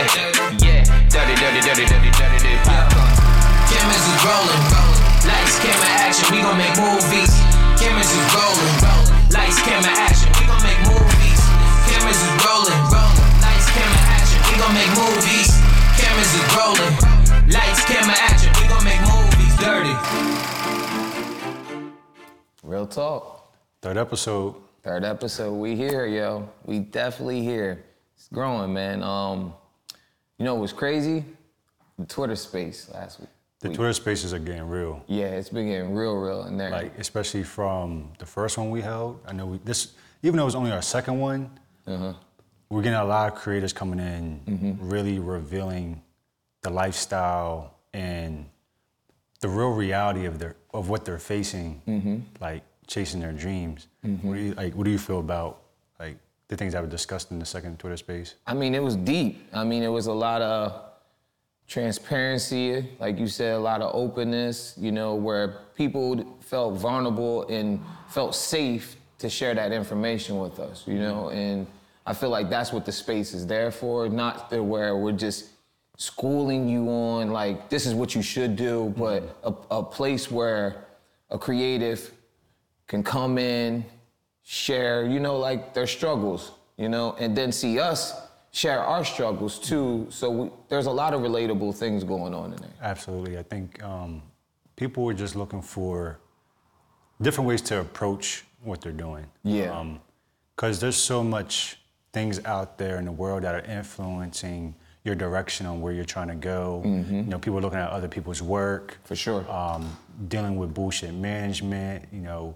Yeah, yeah. Dirty, dirty, dirty, dirty, dirty, dirty popcorn. Cameras is rolling. Bro. Lights, camera, action. We gon' make movies. Cameras is rolling. Bro. Lights, camera, action. We gon' make movies. Cameras is rolling. Bro. Lights, camera, action. We gon' make movies. Cameras is rolling. Lights, camera, action. We gon' make movies. Dirty. Real talk. Third episode. Third episode, we here, yo. We definitely here. It's growing, man. Um, you know what's crazy? The Twitter space last week. The Twitter spaces are getting real. Yeah, it's been getting real, real in there. Like especially from the first one we held. I know we this even though it was only our second one, Uh-huh. we're getting a lot of creators coming in, Mm-hmm. really revealing the lifestyle and the real reality of their of what they're facing, Mm-hmm. like chasing their dreams. What do you like? What do you feel about the things that were discussed in the second Twitter space? I mean, it was deep. I mean, it was a lot of transparency, like you said, a lot of openness, you know, where people felt vulnerable and felt safe to share that information with us, you know, mm-hmm. and I feel like that's what the space is there for, not where we're just schooling you on like this is what you should do, but mm-hmm. a, a place where a creative can come in, share, you know, like their struggles, you know, and then see us share our struggles too. So we, there's a lot of relatable things going on in there. Absolutely. I think um, people were just looking for different ways to approach what they're doing. Yeah. Because there's so much things out there in the world that are influencing your direction on where you're trying to go. You know, people are looking at other people's work. For sure. Um, dealing with bullshit management. You know,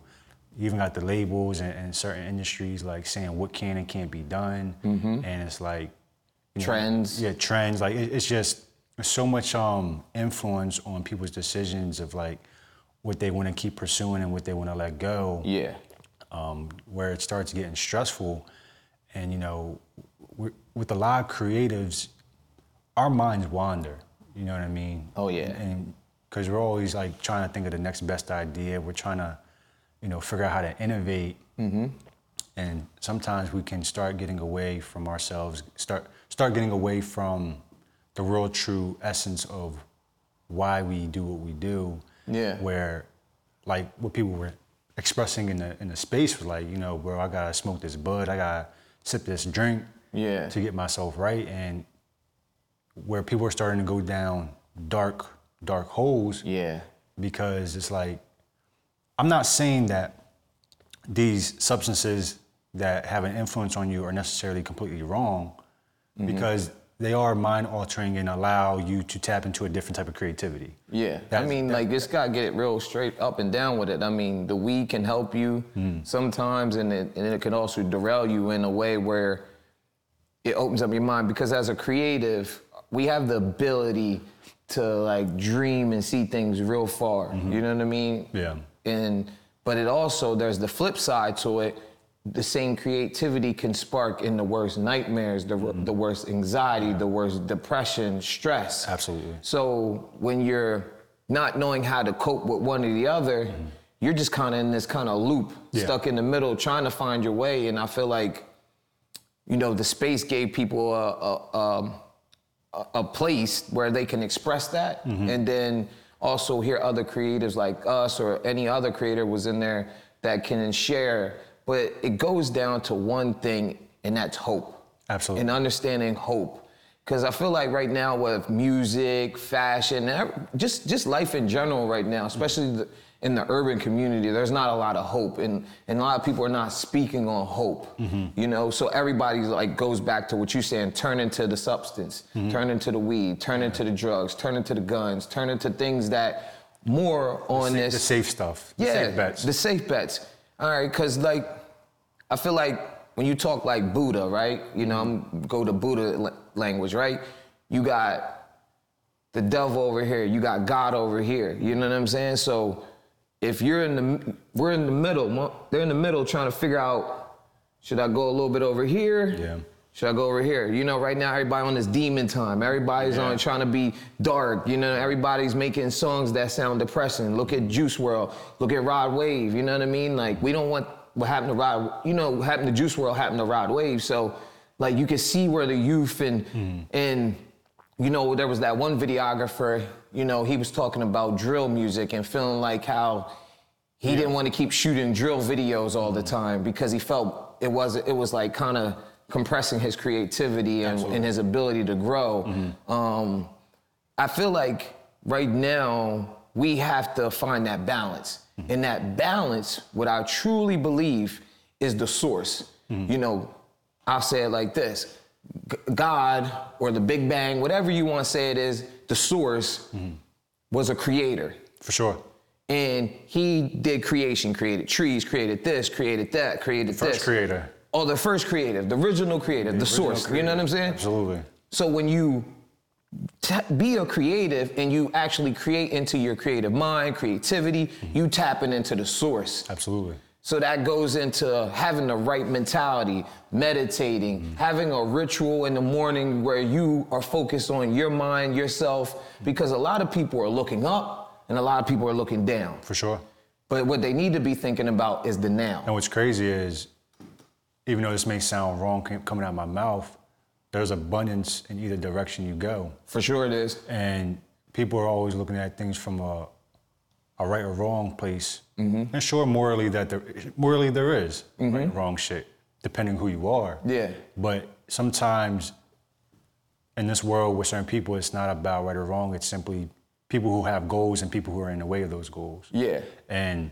you even got the labels in, in certain industries like saying what can and can't be done. And it's like you know, Trends. yeah, trends. Like it, it's just so much um, influence on people's decisions of like what they want to keep pursuing and what they want to let go. Yeah. Um, where it starts getting stressful, and you know, with a lot of creatives, our minds wander. You know what I mean? Oh, yeah. And because we're always like trying to think of the next best idea. We're trying to, you know, figure out how to innovate. Mm-hmm. And sometimes we can start getting away from ourselves. Start start getting away from the real true essence of why we do what we do. Yeah. Where, like, what people were expressing in the in the space was like, you know, bro, I gotta smoke this bud, I gotta sip this drink, Yeah. to get myself right, and where people are starting to go down dark dark holes Yeah. because it's like I'm not saying that these substances that have an influence on you are necessarily completely wrong Mm-hmm. because they are mind altering and allow you to tap into a different type of creativity. Yeah, I That's- mean, like it's got to get it real straight up and down with it. I mean, the weed can help you sometimes, and it and it can also derail you in a way where it opens up your mind. Because as a creative, we have the ability to like dream and see things real far. You know what I mean? Yeah. And but it also there's the flip side to it. The same creativity can spark in the worst nightmares, the, mm-hmm. the worst anxiety, the worst depression, stress. Absolutely. So when you're not knowing how to cope with one or the other, mm-hmm. you're just kind of in this kind of loop, Yeah. stuck in the middle, trying to find your way. And I feel like, you know, the space gave people a, a, um, a, a place where they can express that, mm-hmm. and then also hear other creatives like us or any other creator was in there that can share. But it goes down to one thing, and that's hope Absolutely. and understanding hope. Because I feel like right now with music, fashion, just just life in general right now, especially the, in the urban community, there's not a lot of hope, and and a lot of people are not speaking on hope. Mm-hmm. You know, so everybody like goes back to what you're saying: turn into the substance, mm-hmm. turn into the weed, turn into the drugs, turn into the guns, turn into things that more on this the safe stuff. The yeah, safe bets. the safe bets. All right, because like, I feel like when you talk like Buddha, right? You know, mm-hmm. I'm go to Buddha la- language, right? You got the devil over here, you got God over here. You know what I'm saying? So if you're in the, we're in the middle. They're in the middle trying to figure out, should I go a little bit over here? Yeah. Should I go over here? You know, right now everybody on this demon time. Everybody's on trying to be dark. You know, everybody's making songs that sound depressing. Look at Juice WRLD. Look at Rod Wave. You know what I mean? Like we don't want what happened to Rod. You know, what happened to Juice WRLD happened to Rod Wave. So like you can see where the youth and hmm. and you know there was that one videographer you know he was talking about drill music and feeling like how he didn't want to keep shooting drill videos all the mm. time because he felt it was it was like kind of compressing his creativity and, and his ability to grow. Mm-hmm. Um, I feel like right now we have to find that balance. Mm-hmm. And that balance, what I truly believe, is the source. Mm-hmm. You know, I'll say it like this God or the Big Bang, whatever you want to say it is, the source was a creator. For sure. And he did creation, created trees, created this, created that, created First this. creator. Oh, the first creative, the original creative, the, original source. You know what I'm saying? Absolutely. So when you ta be a creative and you actually create into your creative mind, creativity, you tapping into the source. Absolutely. So that goes into having the right mentality, meditating, mm-hmm. having a ritual in the morning where you are focused on your mind, yourself, because a lot of people are looking up and a lot of people are looking down. For sure. But what they need to be thinking about is the now. And what's crazy is, even though this may sound wrong coming out of my mouth, there's abundance in either direction you go. For sure it is. And people are always looking at things from a, a right or wrong place. Mm-hmm. And sure, morally that there, morally there is mm-hmm. right and wrong shit, depending who you are. Yeah. But sometimes in this world with certain people, it's not about right or wrong. It's simply people who have goals and people who are in the way of those goals. Yeah. And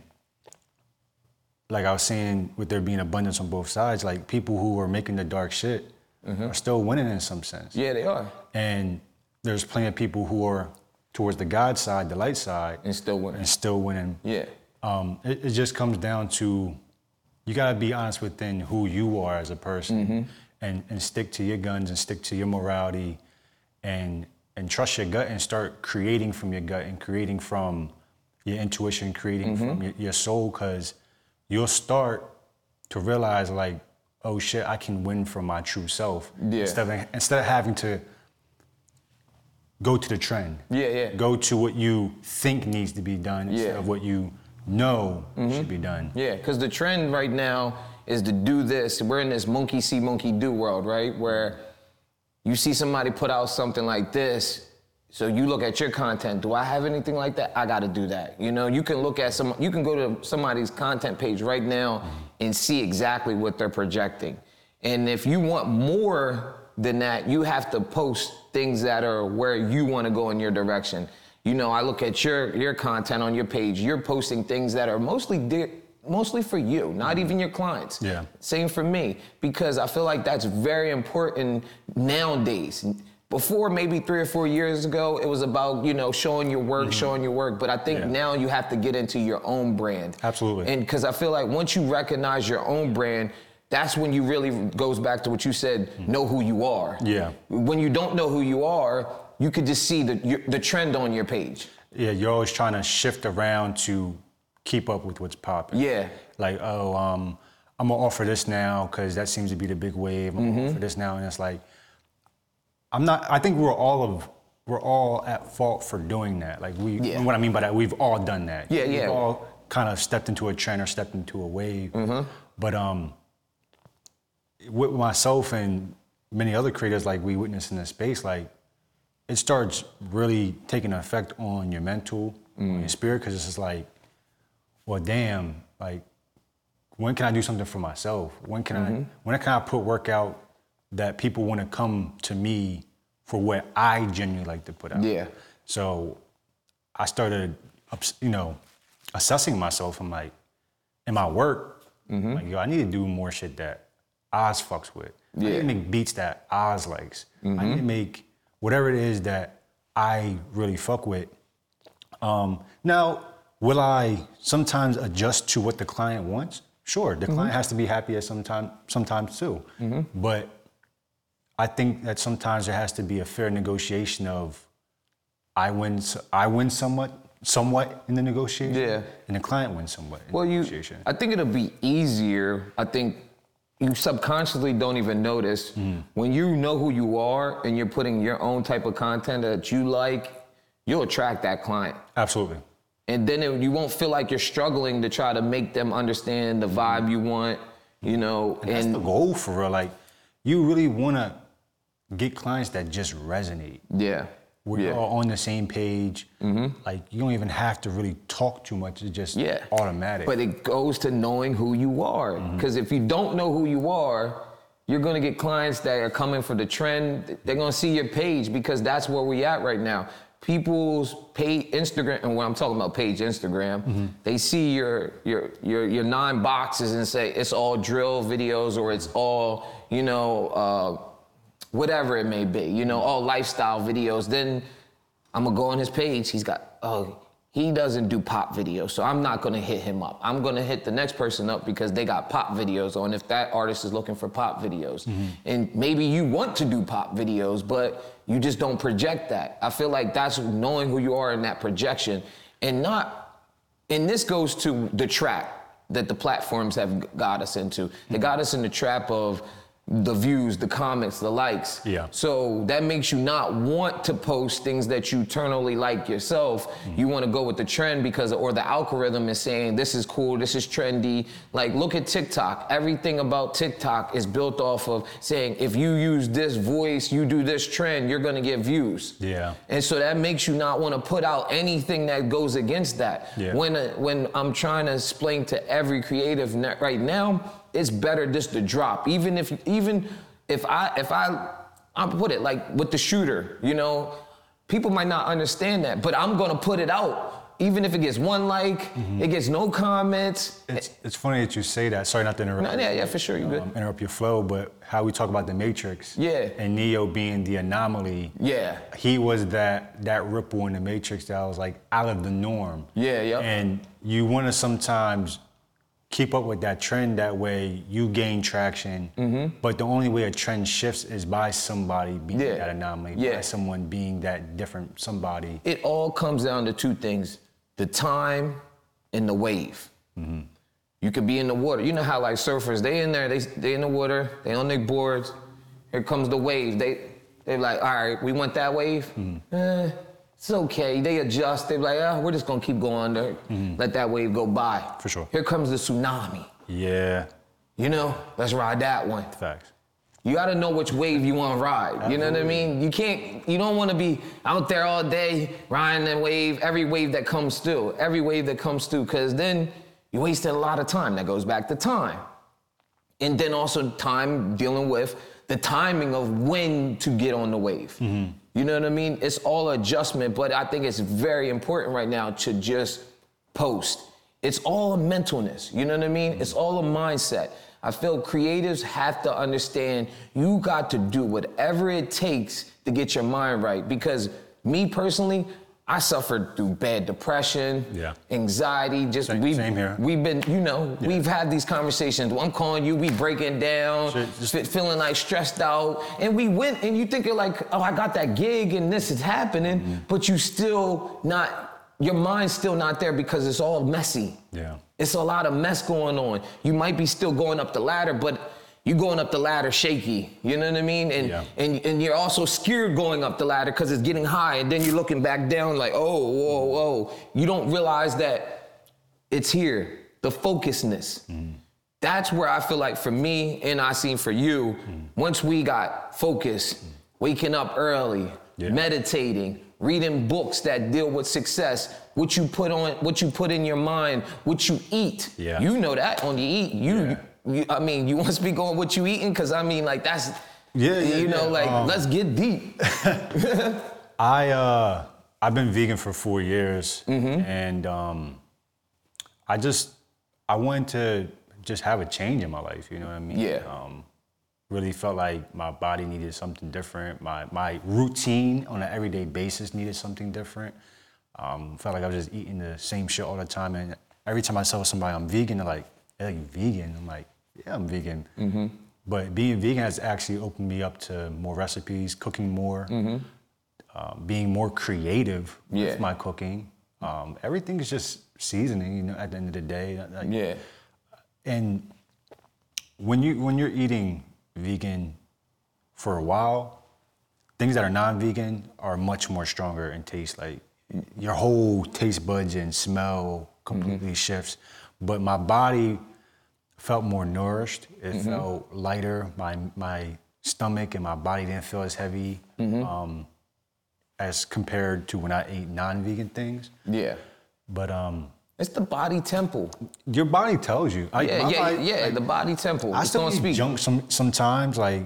like I was saying, with there being abundance on both sides, like people who are making the dark shit mm-hmm. are still winning in some sense. Yeah, they are. And there's plenty of people who are towards the God side, the light side, And still winning. and still winning. Yeah. Um, it, it just comes down to you gotta be honest within who you are as a person and, and stick to your guns and stick to your morality and and trust your gut and start creating from your gut and creating from your intuition, creating from your, your soul, because you'll start to realize like, oh shit, I can win from my true self. Yeah. Instead of instead of having to go to the trend. Yeah, yeah. Go to what you think needs to be done instead Yeah. Mm-hmm. of what you know should be done. Yeah, because the trend right now is to do this. We're in this monkey see, monkey do world, right? Where you see somebody put out something like this, so you look at your content. Do I have anything like that? I got to do that. You know, you can look at some. You can go to somebody's content page right now and see exactly what they're projecting. And if you want more than that, you have to post things that are where you want to go in your direction. You know, I look at your your content on your page. You're posting things that are mostly di- mostly for you, not even your clients. Yeah. Same for me, because I feel like that's very important nowadays. Before, maybe three or four years ago, it was about, you know, showing your work, showing your work. But I think Mm-hmm. Yeah. now you have to get into your own brand. Absolutely. And because I feel like once you recognize your own brand, that's when you really goes back to what you said, know who you are. Yeah. When you don't know who you are, you could just see the, the trend on your page. Yeah, you're always trying to shift around to keep up with what's popping. Yeah. Like, oh, um, I'm gonna offer this now because that seems to be the big wave. I'm Mm-hmm. gonna offer this now, and it's like, I'm not. I think we're all of we're all at fault for doing that. Like we, Yeah. what I mean by that, we've all done that. Yeah, we've yeah. all kind of stepped into a trend or stepped into a wave. Mm-hmm. But um, with myself and many other creators, like we witness in this space, like it starts really taking effect on your mental, on Mm. your spirit, because it's just like, well, damn, like, when can I do something for myself? When can Mm-hmm. I, when can I put work out that people want to come to me for what I genuinely like to put out? Yeah. So I started, you know, assessing myself. I'm like, in my work, Mm-hmm. like, yo, I need to do more shit that Oz fucks with. I need to make beats that Oz likes. I need to mm-hmm. make whatever it is that I really fuck with. Um, now, will I sometimes adjust to what the client wants? Sure, the client mm-hmm. has to be happy at some time, sometimes too. Mm-hmm. But I think that sometimes there has to be a fair negotiation of I win, I win somewhat, somewhat in the negotiation, Yeah. and the client wins somewhat in Well, the you. I think it'll be easier. I think you subconsciously don't even notice mm. when you know who you are and you're putting your own type of content that you like. You'll attract that client, Absolutely. and then it, you won't feel like you're struggling to try to make them understand the vibe you want. You know, That's and the goal for real. Like, you really want to get clients that just resonate. Yeah. We're yeah. Mm-hmm. all on the same page. Like you don't even have to really talk too much. It's just Yeah. automatic. But it goes to knowing who you are. Because if you don't know who you are, you're gonna get clients that are coming for the trend. They're gonna see your page because that's where we at right now. People's page Instagram, and when I'm talking about page Instagram, they see your your your your nine boxes and say it's all drill videos or it's all you know uh, whatever it may be, you know, all lifestyle videos. Then I'm gonna go on his page. He's got, oh, he doesn't do pop videos, so I'm not gonna hit him up. I'm gonna hit the next person up because they got pop videos on if that artist is looking for pop videos. Mm-hmm. And maybe you want to do pop videos, but you just don't project that. I feel like that's knowing who you are in that projection and not, and this goes to the trap that the platforms have got us into. They mm-hmm. got us in the trap of the views, the comments, the likes. Yeah. So that makes you not want to post things that you eternally like yourself. You want to go with the trend because, or the algorithm is saying this is cool, this is trendy. Like, look at TikTok. Everything about TikTok is built off of saying if you use this voice, you do this trend, you're going to get views. Yeah. And so that makes you not want to put out anything that goes against that. Yeah. When uh, when I'm trying to explain to every creative right now, it's better just to drop. Even if even if I if I I put it like with the shooter, you know, people might not understand that, but I'm gonna put it out. Even if it gets one like, Mm-hmm. it gets no comments. it's, it's funny that you say that. Sorry not to interrupt. No, yeah, yeah, for sure, you good. um, interrupt your flow, but how we talk about the Matrix. Yeah. And Neo being the anomaly. Yeah. He was that that ripple in the Matrix that was like out of the norm. Yeah, yeah. And you want to sometimes keep up with that trend. That way you gain traction. Mm-hmm. But the only way a trend shifts is by somebody being Yeah. that anomaly. Yeah. By someone being that different somebody. it all comes down to two things the time and the wave you could be in the water you know how like surfers they in there they, they in the water they on their boards here comes the wave they they're like all right we want that wave eh, it's okay they adjust they're like oh, we're just gonna keep going there mm-hmm. let that wave go by For sure. here comes the tsunami Yeah. you know let's ride that one Facts. you gotta know which wave you wanna ride. You know what I mean? You can't, you don't wanna be out there all day riding that wave, every wave that comes through, every wave that comes through, because then you wasted a lot of time. That goes back to time. And then also time dealing with the timing of when to get on the wave. Mm-hmm. You know what I mean? It's all adjustment, but I think it's very important right now to just post. It's all a mentalness. You know what I mean? It's all a mindset. I feel creatives have to understand you got to do whatever it takes to get your mind right. Because me personally, I suffered through bad depression, Yeah. anxiety. Just Same- we've same here. we've been, you know, we've had these conversations. I'm calling you, we breaking down, Shit, just- fe- feeling like stressed out, and we went, and you thinking like, oh, I got that gig, and this is happening, Mm-hmm. but you still not, your mind's still not there because it's all messy. Yeah. It's a lot of mess going on. You might be still going up the ladder, but you going up the ladder shaky. You know what I mean? And Yeah. and and you're also scared going up the ladder because it's getting high, and then you're looking back down like, oh, whoa, mm-hmm. whoa. You don't realize that it's here. The focusness. Mm-hmm. That's where I feel like for me, and I seen for you, mm-hmm. once we got focused, waking up early, Yeah. meditating, reading books that deal with success, what you put on, what you put in your mind, what you eat. Yeah. You know that on you eat. You, you I mean, you want to speak on what you eating? Because I mean, like that's, Yeah, yeah, you know, yeah. like Um, let's get deep. I uh I've been vegan for four years, Mm-hmm. and um, I just I wanted to just have a change in my life. You know what I mean? Yeah. Um, really felt like my body needed something different. My my routine on an everyday basis needed something different. Um, felt like I was just eating the same shit all the time, and every time I tell somebody I'm vegan, they're like, "Hey, you vegan?" I'm like, "Yeah, I'm vegan." Mm-hmm. But being vegan has actually opened me up to more recipes, cooking more um, being more creative Yeah. with my cooking. Um, everything is just seasoning, you know. At the end of the day, Like, yeah. And when you when you're eating vegan for a while, things that are non-vegan are much more stronger in taste. Like your whole taste buds and smell completely shifts. But my body felt more nourished. It felt lighter. My my stomach and my body didn't feel as heavy Mm-hmm. um, as compared to when I ate non-vegan things. Yeah. But um, It's the body temple. your body tells you. I, Yeah, yeah, body- yeah. like, the body temple. I it's still eat speak. junk some, sometimes, like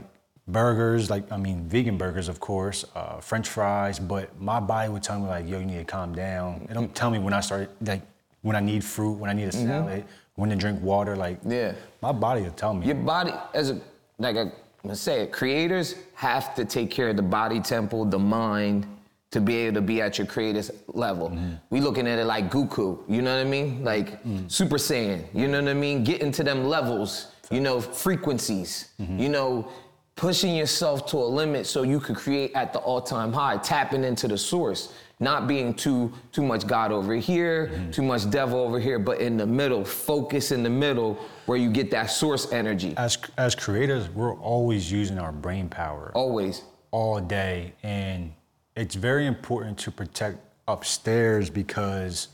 burgers, like I mean, vegan burgers, of course, uh, French fries. But my body would tell me like, "Yo, you need to calm down." It don't tell me when I start like when I need fruit, when I need a salad, when to drink water. Like, Mm-hmm. Yeah. my body will tell me. Your body, as a like a let's say it, creators have to take care of the body temple, the mind, to be able to be at your creator's level. We looking at it like Goku, you know what I mean? Like Super Saiyan, you know what I mean? Getting to them levels, you know, frequencies, you know, pushing yourself to a limit so you could create at the all-time high, tapping into the source. Not being too too much God over here, mm-hmm. too much devil over here, but in the middle, focus in the middle where you get that source energy. as as creators, we're always using our brain power Always. all day, and it's very important to protect upstairs because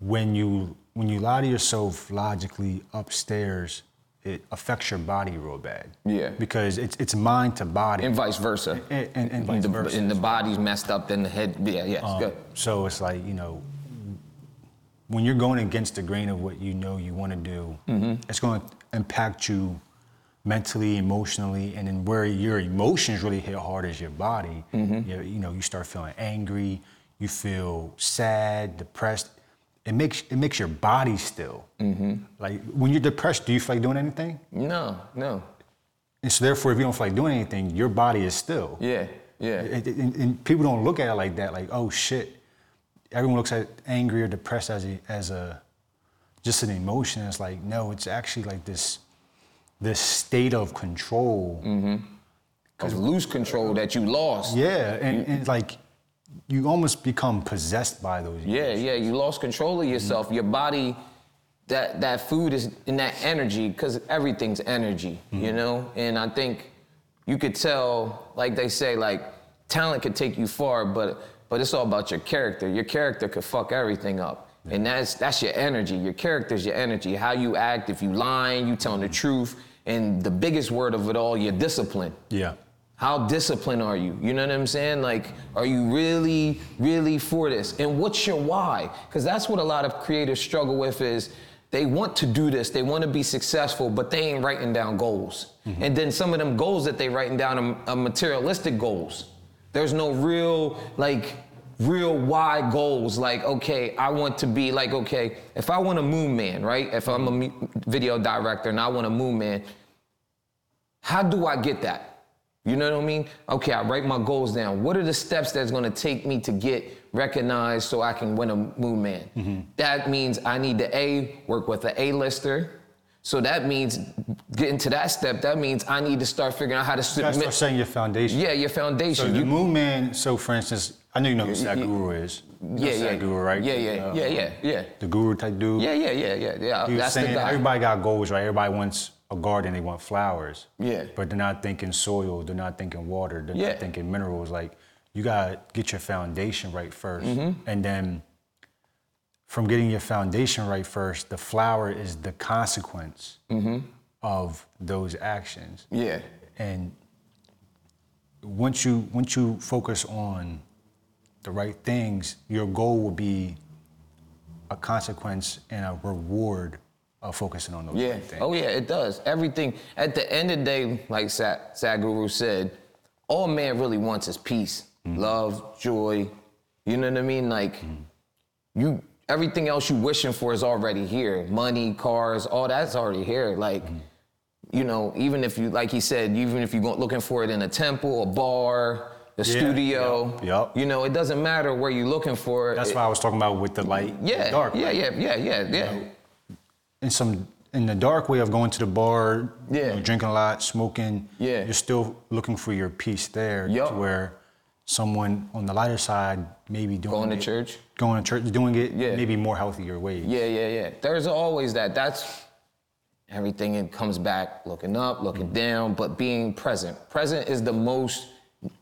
when you when you lie to yourself logically upstairs, it affects your body real bad. Yeah. Because it's it's mind to body. And vice versa. And- and- and vice the, versa And the body's messed up, then the head, yeah, yeah, it's good. So it's like, you know, when you're going against the grain of what you know you want to do, Mm-hmm. it's going to impact you mentally, emotionally, and then where your emotions really hit hard is your body. Mm-hmm. You, you know, you start feeling angry, you feel sad, depressed. It makes it makes your body still. Mm-hmm. Like when you're depressed, do you feel like doing anything? No, no. And so therefore, if you don't feel like doing anything, your body is still. Yeah, yeah. And, and- and people don't look at it like that, like, oh shit. Everyone looks at angry or depressed as a, as a just an emotion. It's like, no, it's actually like this this state of control. Of lose control that you lost. Yeah, and, and it's like you almost become possessed by those. Yeah, yeah, you lost control of yourself. Your body, that that food is in that energy, because everything's energy, you mm-hmm. know? And I think you could tell, like they say, like talent could take you far, but but it's all about your character. Your character could fuck everything up. And that's that's your energy. Your character's your energy. How you act, if you lying, you telling the truth. And the biggest word of it all, your discipline. Yeah. How disciplined are you? You know what I'm saying? Like, are you really, really for this? And what's your why? Because that's what a lot of creators struggle with is they want to do this, they want to be successful, but they ain't writing down goals. Mm-hmm. And then some of them goals that they writing down are, are materialistic goals. There's no real, like, real why goals. Like, okay, I want to be like, okay, if I want a moon man, right? If I'm a video director and I want a moon man, how do I get that? You know what I mean? Okay, I write my goals down. What are the steps that's gonna take me to get recognized so I can win a moon man? That means I need to A, work with an A-lister. So that means getting to that step, that means I need to start figuring out how to gotta start submit. setting your foundation. Yeah, your So foundation. the You- Moon Man. So for instance, I know you know who Yeah, Sadhguru is. Yeah, yeah. Sadhguru, right? Yeah, yeah, Uh, yeah, yeah, yeah. The guru type dude. Yeah, yeah, yeah, yeah, yeah. He was That's saying the guy. everybody got goals, right? Everybody wants a garden, they want flowers. Yeah. But they're not thinking soil, they're not thinking water, they're Yeah. not thinking minerals. Like you gotta get your foundation right 1st Mm-hmm. And then from getting your foundation right first, the flower is the consequence Mm-hmm. of those actions. Yeah. And once you once you focus on the right things, your goal will be a consequence and a reward of focusing on those Yeah. things. Oh yeah, it does. Everything at the end of the day, like Sa- Sadhguru said, all man really wants is peace, mm-hmm. love, joy. You know what I mean? Like mm-hmm. you everything else you wishing for is already here. Money, cars, all that's already here. Like, mm-hmm. you know, even if you like he said, even if you go looking for it in a temple, a bar, the Yeah, studio, yup, yup. you know, it doesn't matter where you're looking for it. That's It- why I was talking about with the light, yeah, the dark. yeah, yeah, yeah, yeah, yeah. In some in the dark way of going to the bar, you Yeah. know, drinking a lot, smoking. Yeah. You're still looking for your peace there. Yup. To where someone on the lighter side maybe doing Going to it- church. Going to church, doing it Yeah. maybe more healthier ways. Yeah, yeah, yeah. There's always that. That's everything. It comes back looking up, looking mm-hmm. down, but being present. Present is the most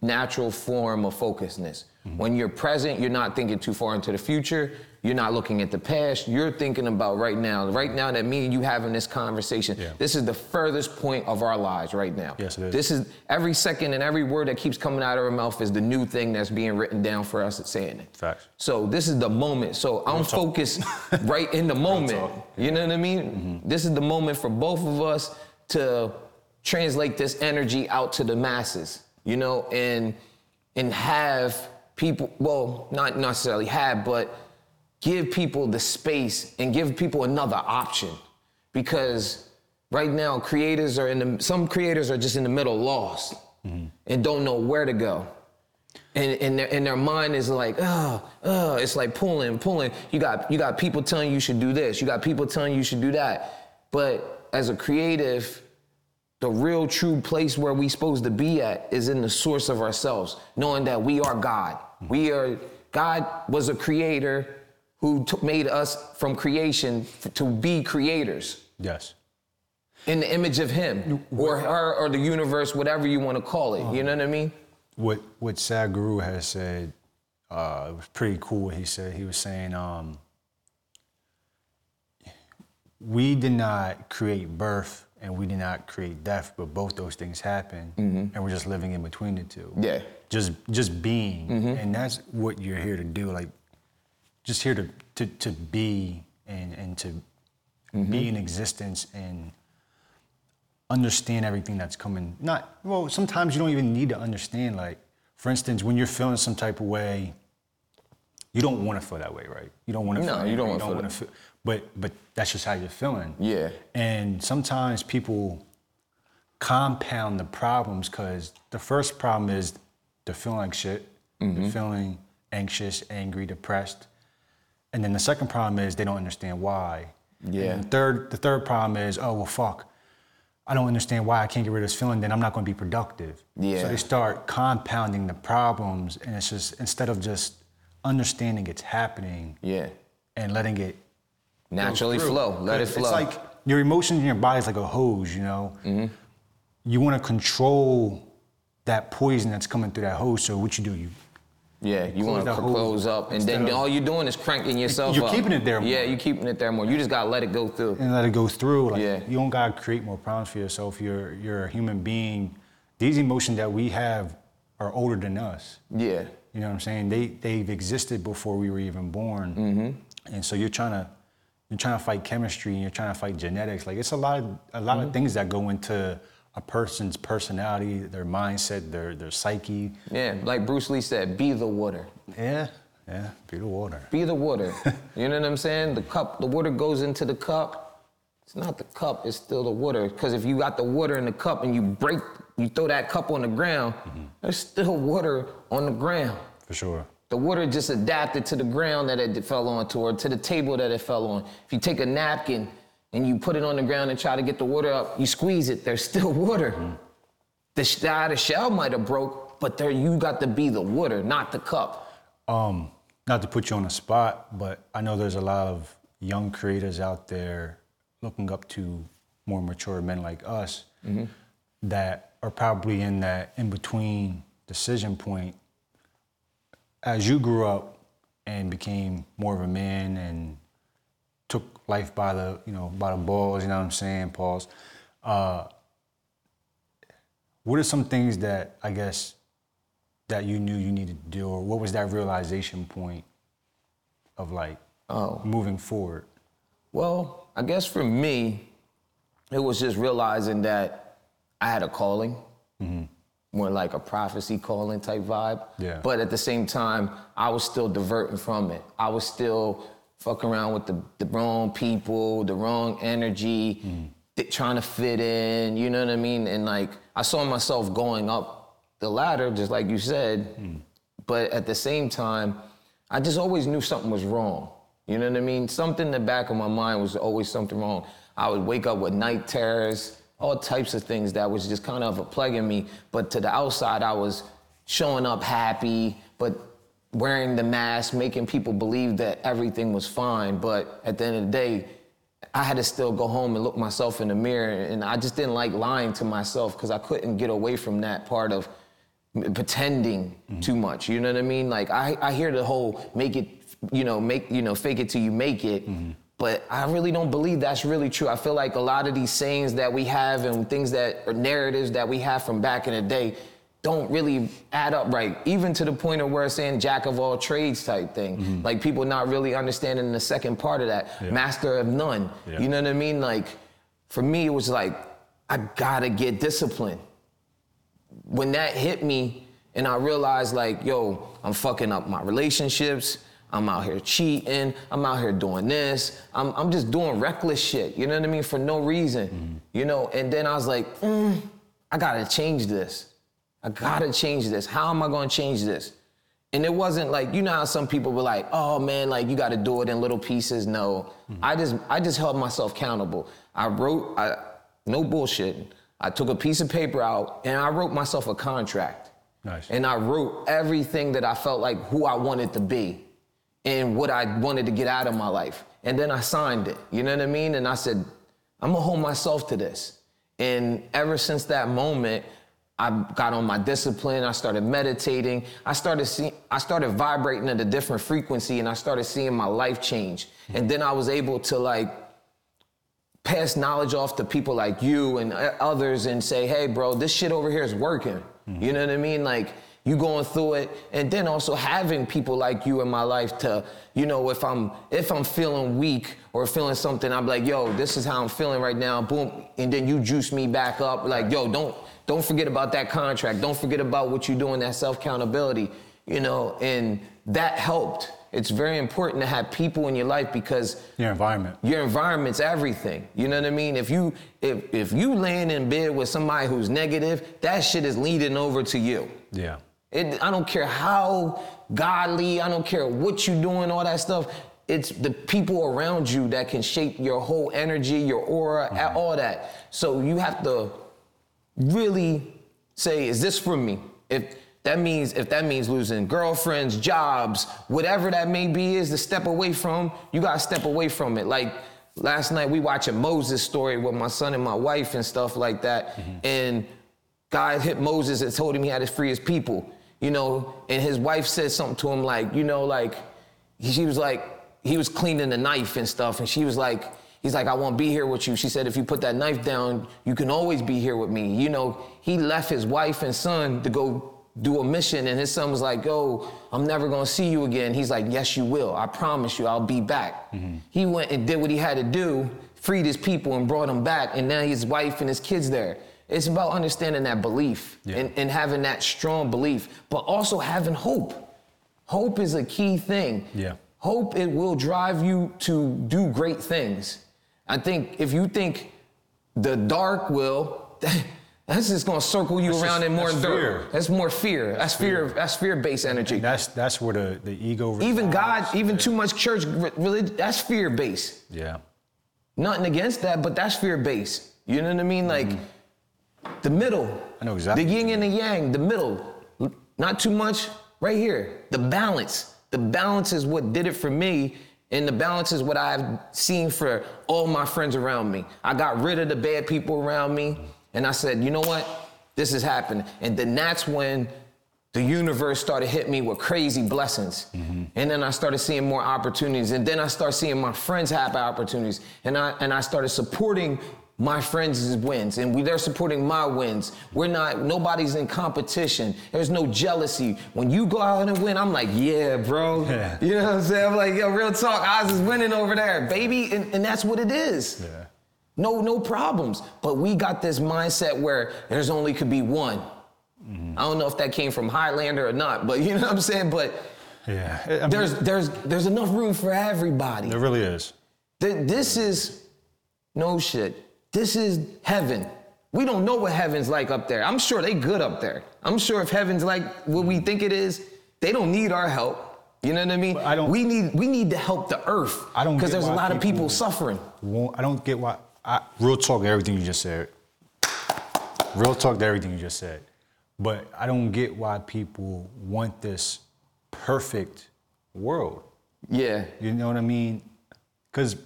natural form of focusedness. Mm-hmm. When you're present, you're not thinking too far into the future. You're not looking at the past. You're thinking about right now. Right now that me and you having this conversation. Yeah. This is the furthest point of our lives right now. Yes, it is. This is every second and every word that keeps coming out of our mouth is the new thing that's being written down for us at saying it. Facts. So this is the moment. So I'm focused right in the moment. talk. You know what I mean? Mm-hmm. This is the moment for both of us to translate this energy out to the masses. You know, and and have people. Well, not necessarily have, but give people the space and give people another option because right now creators are in the some creators are just in the middle lost and don't know where to go and, and, their, and their mind is like, oh, oh, it's like pulling, pulling. You got, you got people telling you should do this. You got people telling you should do that. But as a creative, the real true place where we supposed to be at is in the source of ourselves, knowing that we are God. We are, God was a creator who took, made us from creation f- to be creators Yes. in the image of him or her or the universe, whatever you want to call it. You know what I mean? What what Sadhguru has said, uh, it was pretty cool. What he said, he was saying, um, we did not create birth and we did not create death, but both those things happen, and we're just living in between the two. Yeah. Just just being, and that's what you're here to do. Like, just here to to, to be and and to be in existence and understand everything that's coming. Not well. Sometimes you don't even need to understand. Like, for instance, when you're feeling some type of way, you don't want to feel that way, right? You don't want to. No, feel you don't angry, wanna feel feel. But but that's just how you're feeling. Yeah. And sometimes people compound the problems because the first problem is they're feeling like shit. Mm-hmm. They're feeling anxious, angry, depressed. And then the second problem is they don't understand why. Yeah. And the third, the third problem is, oh well, fuck. I don't understand why I can't get rid of this feeling. Then I'm not going to be productive. Yeah. So they start compounding the problems, and it's just instead of just understanding it's happening Yeah. and letting it Naturally flow. Let it flow. It's like your emotions in your body is like a hose, you know. hmm You want to control that poison that's coming through that hose. So what you do, you yeah, you want to close up, and then of- all you're doing is cranking yourself You're up. keeping it there more. Yeah, you're keeping it there more. You just gotta let it go through. and let it go through. Like Yeah. you don't gotta create more problems for yourself. You're you're a human being. These emotions that we have are older than us. Yeah, You know what I'm saying? They they've existed before we were even born. Mm-hmm. And so you're trying to you're trying to fight chemistry and you're trying to fight genetics. Like it's a lot of a lot of things that go into a person's personality, their mindset, their their psyche. yeah. Like Bruce Lee said, be the water. Yeah, yeah. Be the water. Be the water. you know what I'm saying? The cup, the water goes into the cup. It's not the cup, it's still the water. Because if you got the water in the cup and you break, you throw that cup on the ground, mm-hmm. there's still water on the ground. For sure. The water just adapted to the ground that it fell onto or to the table that it fell on. If you take a napkin and you put it on the ground and try to get the water up, you squeeze it, there's still water. The, sh- the outer shell might have broke, but there you got to be the water, not the cup. Um, not to put you on the spot, but I know there's a lot of young creators out there looking up to more mature men like us that are probably in that in between decision point. As you grew up and became more of a man and life by the you know by the balls, you know what I'm saying, pause. Uh, what are some things that I guess that you knew you needed to do, or what was that realization point of like Oh. moving forward? Well, I guess for me, it was just realizing that I had a calling, more like a prophecy calling type vibe. Yeah. But at the same time, I was still diverting from it. I was still fucking around with the, the wrong people, the wrong energy, mm. th- trying to fit in, you know what I mean? And like, I saw myself going up the ladder, just like you said. Mm. But at the same time, I just always knew something was wrong. You know what I mean? Something in the back of my mind was always something wrong. I would wake up with night terrors, all types of things that was just kind of a plaguing me. But to the outside, I was showing up happy, but wearing the mask, making people believe that everything was fine. But at the end of the day, I had to still go home and look myself in the mirror. And I just didn't like lying to myself because I couldn't get away from that part of pretending mm-hmm. too much. You know what I mean? Like I, I hear the whole make it, you know, make you know, fake it till you make it. Mm-hmm. But I really don't believe that's really true. I feel like a lot of these sayings that we have and things that or narratives that we have from back in the day don't really add up right. Even to the point of where it's saying jack of all trades type thing. Like people not really understanding the second part of that. Yeah. Master of none. Yeah. You know what I mean? Like for me it was like I gotta get disciplined when that hit me and I realized like, yo, I'm fucking up my relationships. I'm out here cheating. I'm out here doing this. I'm, I'm just doing reckless shit. You know what I mean? For no reason. You know, and then I was like, mm, I gotta change this. I gotta change this. How am I gonna change this? And it wasn't like, you know how some people were like, oh man, like you gotta do it in little pieces. No. Mm-hmm. I just I just held myself accountable. I wrote, I no bullshit. I took a piece of paper out and I wrote myself a contract. Nice. And I wrote everything that I felt like who I wanted to be and what I wanted to get out of my life. And then I signed it. You know what I mean? And I said, I'm gonna hold myself to this. And ever since that moment, I got on my discipline. I started meditating. I started see, I started vibrating at a different frequency, and I started seeing my life change. And then I was able to like pass knowledge off to people like you and uh, others and say, hey, bro, this shit over here is working. You know what I mean? Like, you going through it and then also having people like you in my life to you know if i'm if i'm feeling weak or feeling something i'm like yo this is how i'm feeling right now boom and then you juice me back up like yo don't don't forget about that contract don't forget about what you're doing that self accountability you know and that helped it's very important to have people in your life because Your environment. your environment's everything. You know what I mean? If you if if you laying in bed with somebody who's negative, that shit is leading over to you. Yeah. It, I don't care how godly, I don't care what you're doing, all that stuff. It's the people around you that can shape your whole energy, your aura, a- mm-hmm. all that. So you have to really say, is this for me? If that means if that means losing girlfriends, jobs, whatever that may be is to step away from, you gotta step away from it. Like last night we watching Moses story with my son and my wife and stuff like that. Mm-hmm. And God hit Moses and told him he had to free his people. You know, and his wife said something to him like, you know, like she was like, he was cleaning the knife and stuff, and she was like, he's like, I won't be here with you. She said, if you put that knife down, you can always be here with me. You know, he left his wife and son to go do a mission, and his son was like, yo, I'm never gonna see you again. He's like, yes, you will. I promise you, I'll be back. Mm-hmm. He went and did what he had to do, freed his people and brought them back, and now his wife and his kids there. It's about understanding that belief Yeah. and, and having that strong belief, but also having hope. Hope is a key thing. Yeah. Hope it will drive you to do great things. I think if you think the dark will, that's just gonna circle you That's around just- in more that's dirt. fear. That's more fear. That's fear. That's fear-based energy. That's that's where the, the ego even God, even too much church religion, that's fear-based. Yeah. Nothing against that, but that's fear-based. You know what I mean? Like the middle. Mm-hmm. I know exactly The yin and the yang, the middle. Not too much, right here. The balance. The balance is what did it for me, and the balance is what I've seen for all my friends around me. I got rid of the bad people around me, and I said, you know what? This is happening. And then that's when the universe started hitting me with crazy blessings. Mm-hmm. And then I started seeing more opportunities. And then I started seeing my friends have opportunities. And I and I started supporting my friends' wins. And we they're supporting my wins. We're not, nobody's in competition. There's no jealousy. When you go out and win, I'm like, yeah, bro. Yeah. You know what I'm saying? I'm like, yo, real talk, Oz is winning over there, baby. And, and that's what it is. Yeah. No, no problems. But we got this mindset where there's only could be one. Mm-hmm. I don't know if that came from Highlander or not, but you know what I'm saying? But Yeah. I mean, there's there's there's enough room for everybody. there really is. Th- This is no shit. This is heaven. We don't know what heaven's like up there. I'm sure they good up there. I'm sure if heaven's like what we think it is, they don't need our help. You know what I mean? But I don't- we need we need to help the earth. I don't because there's a lot of people people- suffering. I don't get why. I, real talk to everything you just said. Real talk to everything you just said. But I don't get why people want this perfect world. Yeah. You know what I mean? Because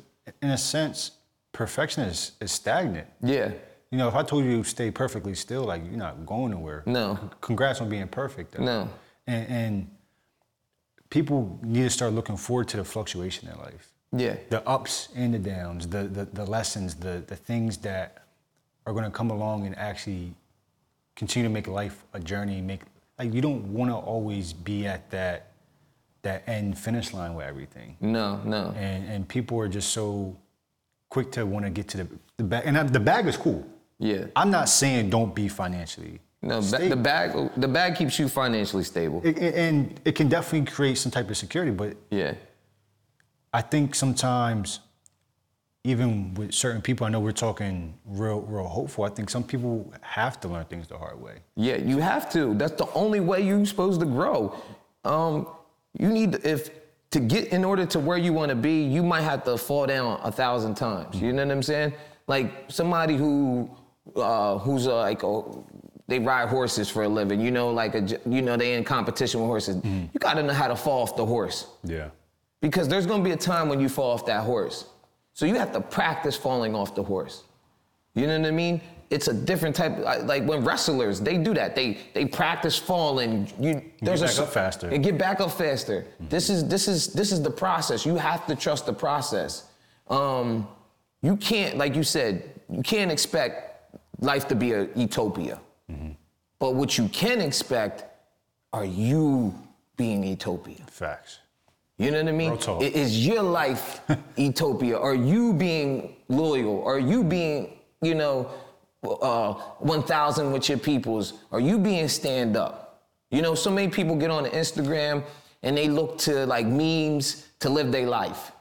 in a sense, perfection is, is stagnant. Yeah. You know, if I told you to stay perfectly still, like you're not going nowhere. No. Congrats on being perfect. though. No. And, and people need to start looking forward to the fluctuation in life. Yeah. The ups and the downs, the the, the lessons, the the things that are going to come along and actually continue to make life a journey. Make like you don't want to always be at that that end finish line with everything No, no. and and people are just so quick to want to get to the the bag. And I- the bag is cool. Yeah. I'm not saying don't be financially. No, ba- the bag the bag keeps you financially stable. It- it- and it can definitely create some type of security, but yeah. I think sometimes, even with certain people, I know we're talking real, real hopeful. I think some people have to learn things the hard way. Yeah, you have to. That's the only way you're supposed to grow. Um, you need if to get in order to where you want to be, you might have to fall down a thousand times. You know what I'm saying? Like somebody who uh, who's uh, like a, they ride horses for a living. You know, like a you know they in competition with horses. You got to know how to fall off the horse Yeah. because there's going to be a time when you fall off that horse. So you have to practice falling off the horse. You know what I mean? It's a different type. Like when wrestlers, they do that. They they practice falling. You there's back a, up faster. And get back up faster. This is this is this is the process. You have to trust the process. Um, you can't, like you said, you can't expect life to be a utopia. But what you can expect are you being utopia. Facts. You know what I mean? Talk. Is your life utopia? Are you being loyal? Are you being, you know, uh, 1,000 with your peoples? Are you being stand up? You know, so many people get on Instagram and they look to like memes to live their life.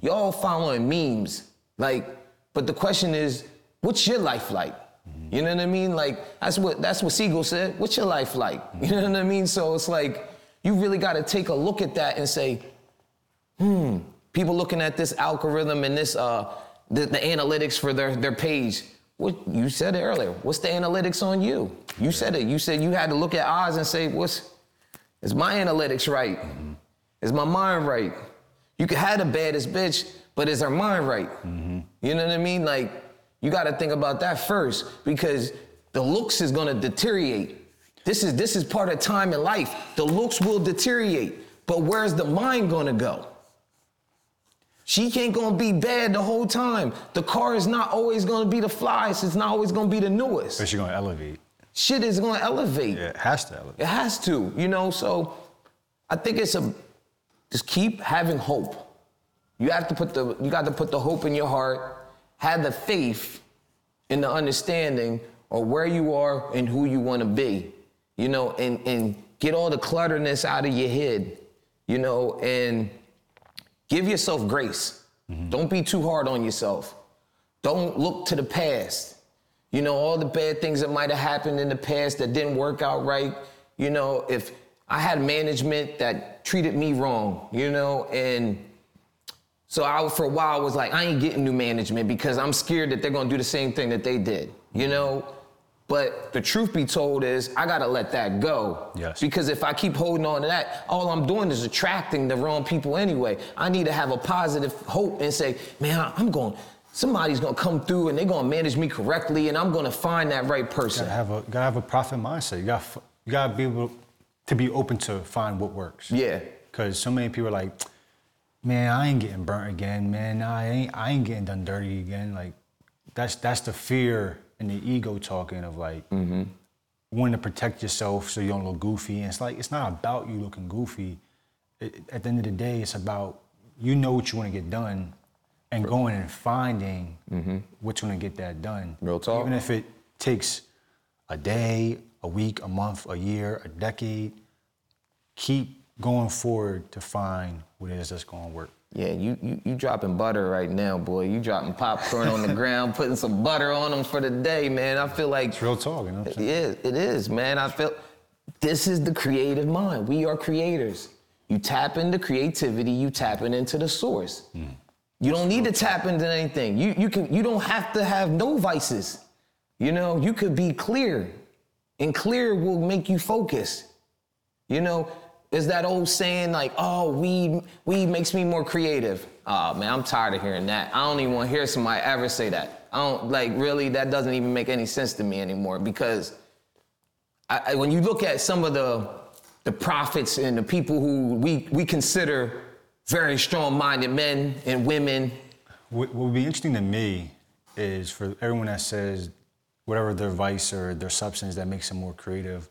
Y'all following memes. Like, but the question is, what's your life like? You know what I mean? Like that's what that's what Siegel said. What's your life like? You know what I mean? So it's like you really got to take a look at that and say, hmm, people looking at this algorithm and this uh the, the analytics for their their page. What you said it earlier. What's the analytics on you? You said it. You said you had to look at odds and say, what's is my analytics right? Mm-hmm. Is my mind right? You could have the baddest bitch, but is her mind right? Mm-hmm. You know what I mean? Like, you gotta think about that first because the looks is gonna deteriorate. This is this is part of time in life. The looks will deteriorate, but where's the mind gonna go? She ain't gonna be bad the whole time. The car is not always gonna be the flyest, it's not always gonna be the newest. But you're gonna elevate. Shit is gonna elevate. Yeah, it has to elevate. It has to, you know. So I think it's a just keep having hope. You have to put the you got to put the hope in your heart, have the faith in the understanding of where you are and who you want to be. You know, and and get all the clutterness out of your head, you know, and give yourself grace. Mm-hmm. Don't be too hard on yourself. Don't look to the past. You know, all the bad things that might have happened in the past that didn't work out right. You know, if I had management that treated me wrong, you know, and so I, for a while, was like, I ain't getting new management because I'm scared that they're gonna do the same thing that they did, you mm-hmm. know? But the truth be told is, I gotta let that go. Yes. Because if I keep holding on to that, all I'm doing is attracting the wrong people anyway. I need to have a positive hope and say, man, I'm going, somebody's gonna come through and they're gonna manage me correctly and I'm gonna find that right person. gotta have a gotta have a profit mindset. You got you gotta be able to be open to find what works. Yeah. Cause so many people are like, man, I ain't getting burnt again, man. I ain't I ain't getting done dirty again. Like that's that's the fear and the ego talking of like mm-hmm. wanting to protect yourself so you don't look goofy. And it's like it's not about you looking goofy. It- at the end of the day, it's about you know what you want to get done and going and finding what's going to get that done. Real talk. Even if it takes a day, a week, a month, a year, a decade, keep going forward to find what it is that's going to work. Yeah, you, you you dropping butter right now, boy. You dropping popcorn on the ground, putting some butter on them for the day, man. I feel like It's real talk, you know saying? Yeah, it is, man. I feel this is the creative mind. We are creators. You tap into creativity, you tapping into the source. Hmm. You don't need to tap into anything. You you can you don't have to have no vices. You know, you could be clear. And clear will make you focus. You know, is that old saying like, oh, weed, weed makes me more creative. Oh man, I'm tired of hearing that. I don't even want to hear somebody ever say that. I don't like really. That doesn't even make any sense to me anymore because I, I, when you look at some of the the prophets and the people who we we consider very strong-minded men and women. What, what would be interesting to me is for everyone that says whatever their vice or their substance that makes them more creative.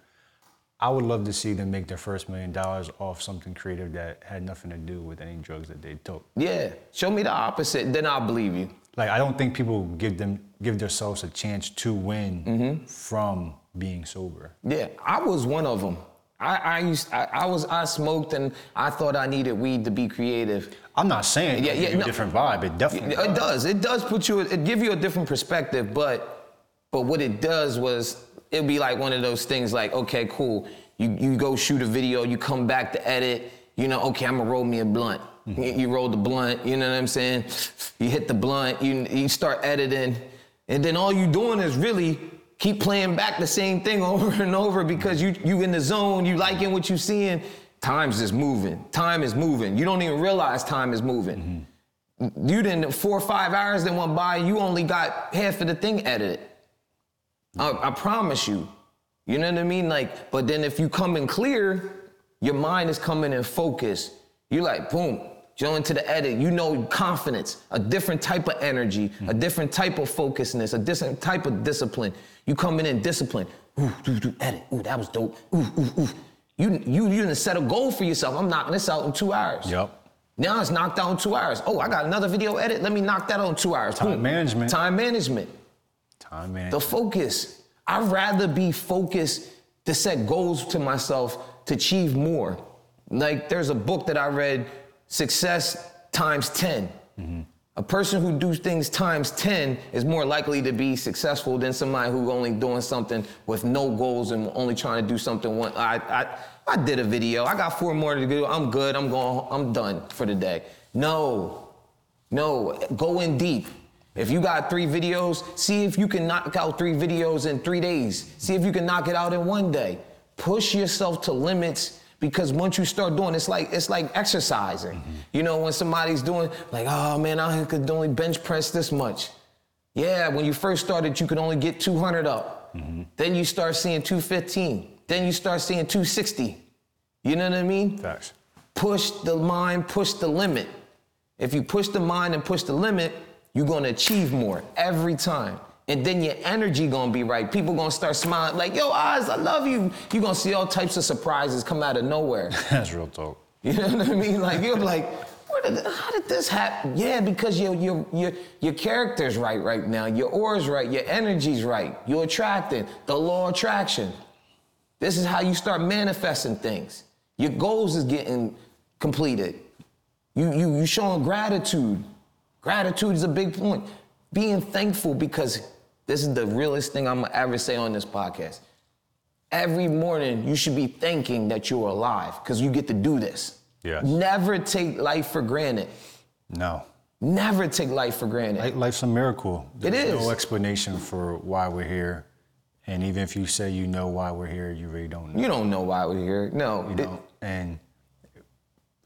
I would love to see them make their first million dollars off something creative that had nothing to do with any drugs that they took. Yeah, show me the opposite, then I'll believe you. Like I don't think people give them give themselves a chance to win mm-hmm. from being sober. Yeah, I was one of them. I, I used I, I was I smoked and I thought I needed weed to be creative. I'm not saying Yeah, yeah, yeah, yeah, a no. different vibe. It definitely It does. It does put you. It give you a different perspective. But but what it does was it'd be like one of those things. Like okay, cool. You you go shoot a video. You come back to edit. You know, okay, I'm gonna roll me a blunt. Mm-hmm. You, you roll the blunt. You know what I'm saying? You hit the blunt. You you start editing, and then all you doing is really keep playing back the same thing over and over because you you in the zone. You liking what you seeing. Time's just moving. Time is moving. You don't even realize time is moving mm-hmm. you didn't four or five hours that went by, you only got half of the thing edited. I, I promise you. You know what I mean? Like, but then if you come in clear, your mind is coming in focus. You're like, boom, go into the edit. You know confidence, a different type of energy, a different type of focusness, a different type of discipline. You coming in discipline. Ooh, do, do, edit. Ooh, that was dope. Ooh, ooh, ooh. You, you, you didn't set a goal for yourself. I'm knocking this out in two hours. Yep. Now it's knocked out in two hours. Oh, I got another video edit. Let me knock that out in two hours. Time Boom. management. Time management. Time man. The focus. I'd rather be focused to set goals to myself to achieve more. Like there's a book that I read, Success Times 10. A person who does things times 10 is more likely to be successful than somebody who only doing something with no goals and only trying to do something one. I, I, I did a video. I got four more to do. I'm good. I'm going. I'm done for the day. No, no. Go in deep. If you got three videos, see if you can knock out three videos in three days. See if you can knock it out in one day. Push yourself to limits because once you start doing it's like it's like exercising. Mm-hmm. You know, when somebody's doing like, oh man, I could only bench press this much. Yeah, when you first started, you could only get 200 up. Mm-hmm. Then you start seeing 215. Then you start seeing 260. You know what I mean? Facts. push the mind, push the limit. If you push the mind and push the limit, you're gonna achieve more every time. And then your energy gonna be right. People gonna start smiling like, yo, Oz, I love you. You're gonna see all types of surprises come out of nowhere. That's real talk. You know what I mean? Like you're like, where did, how did this happen? Yeah, because your your your your character's right right now. Your aura's right. Your energy's right. You're attracting the law of attraction. This is how you start manifesting things. Your goals is getting completed. You you you showing gratitude. Gratitude is a big point. Being thankful because this is the realest thing I'm gonna ever say on this podcast. Every morning you should be thanking that you're alive because you get to do this. Yes. Never take life for granted. No. Never take life for granted. Life's a miracle. It There's is. no explanation for why we're here. And even if you say you know why we're here, you really don't know. you don't know why we're here. No. You know? And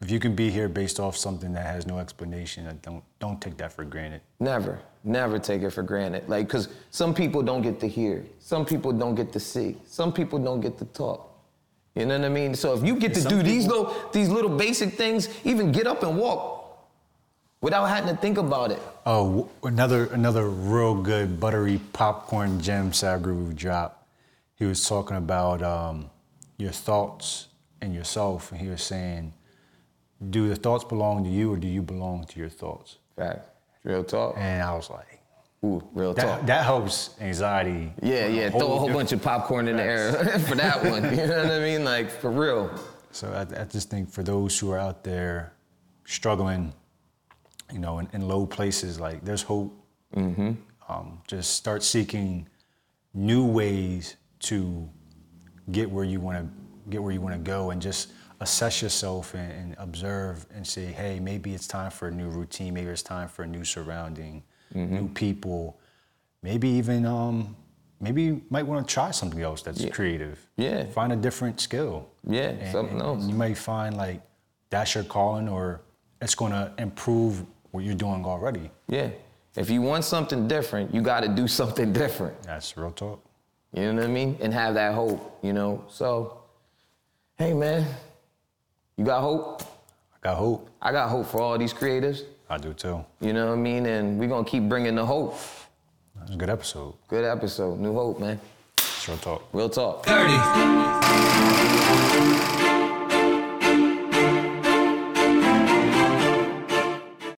if you can be here based off something that has no explanation, don't don't take that for granted. Never, never take it for granted. Like, cause some people don't get to hear, some people don't get to see, some people don't get to talk. You know what I mean? So if you get to Some do these little, these little basic things, even get up and walk, without having to think about it. Oh, another another real good buttery popcorn gem Sadhguru drop. He was talking about um, your thoughts and yourself, and he was saying, "Do the thoughts belong to you, or do you belong to your thoughts?" Fact, real talk. And I was like, Ooh, real talk. "That, that helps anxiety." yeah, yeah. Whole Throw a whole different- bunch of popcorn in the air for that one. You know what I mean? Like for real. So I, I just think for those who are out there struggling, you know, in, in low places, like there's hope. Um, just start seeking new ways to get where you want to get where you want to go, and just assess yourself and, and observe and say, hey, maybe it's time for a new routine. Maybe it's time for a new surrounding, new people. Maybe even um, maybe you might want to try something else that's creative. Yeah. Find a different skill. Yeah, And- something and- else. you might find like that's your calling or it's going to improve what you're doing already. Yeah. If you want something different, you got to do something different. That's real talk. You know what I mean? And have that hope, you know? So, hey, man, you got hope? I got hope. I got hope for all these creatives, I do too. you know what I mean? And we're going to keep bringing the hope. That's a good episode. Good episode. New hope, man. It's real talk. Real talk. Dirty.